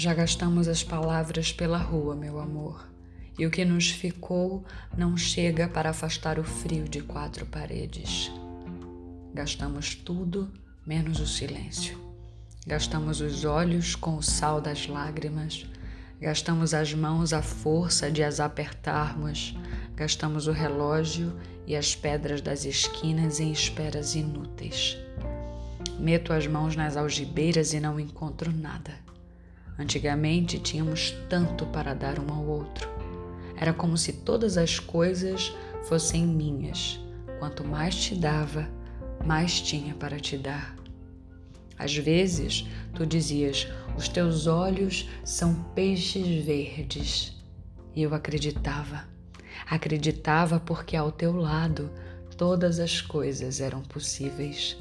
Já gastamos as palavras pela rua, meu amor, e o que nos ficou não chega para afastar o frio de quatro paredes. Gastamos tudo menos o silêncio. Gastamos os olhos com o sal das lágrimas, gastamos as mãos à força de as apertarmos, gastamos o relógio e as pedras das esquinas em esperas inúteis. Meto as mãos nas algibeiras e não encontro nada. Antigamente tínhamos tanto para dar um ao outro. Era como se todas as coisas fossem minhas. Quanto mais te dava, mais tinha para te dar. Às vezes tu dizias: Os teus olhos são peixes verdes. E eu acreditava. Acreditava porque ao teu lado todas as coisas eram possíveis.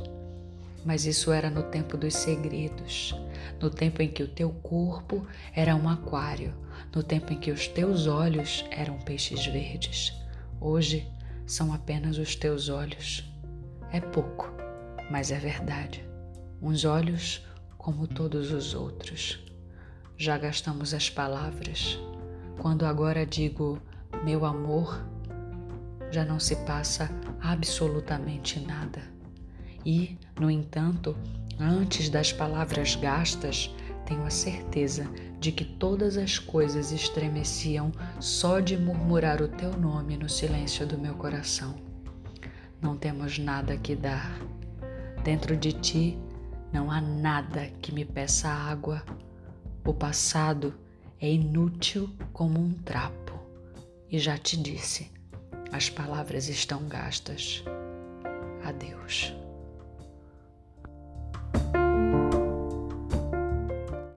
Mas isso era no tempo dos segredos, no tempo em que o teu corpo era um aquário, no tempo em que os teus olhos eram peixes verdes. Hoje são apenas os teus olhos. É pouco, mas é verdade. Uns olhos como todos os outros. Já gastamos as palavras. Quando agora digo meu amor, já não se passa absolutamente nada. E, no entanto, antes das palavras gastas, tenho a certeza de que todas as coisas estremeciam só de murmurar o teu nome no silêncio do meu coração. Não temos nada que dar. Dentro de ti não há nada que me peça água. O passado é inútil como um trapo. E já te disse, as palavras estão gastas. Adeus.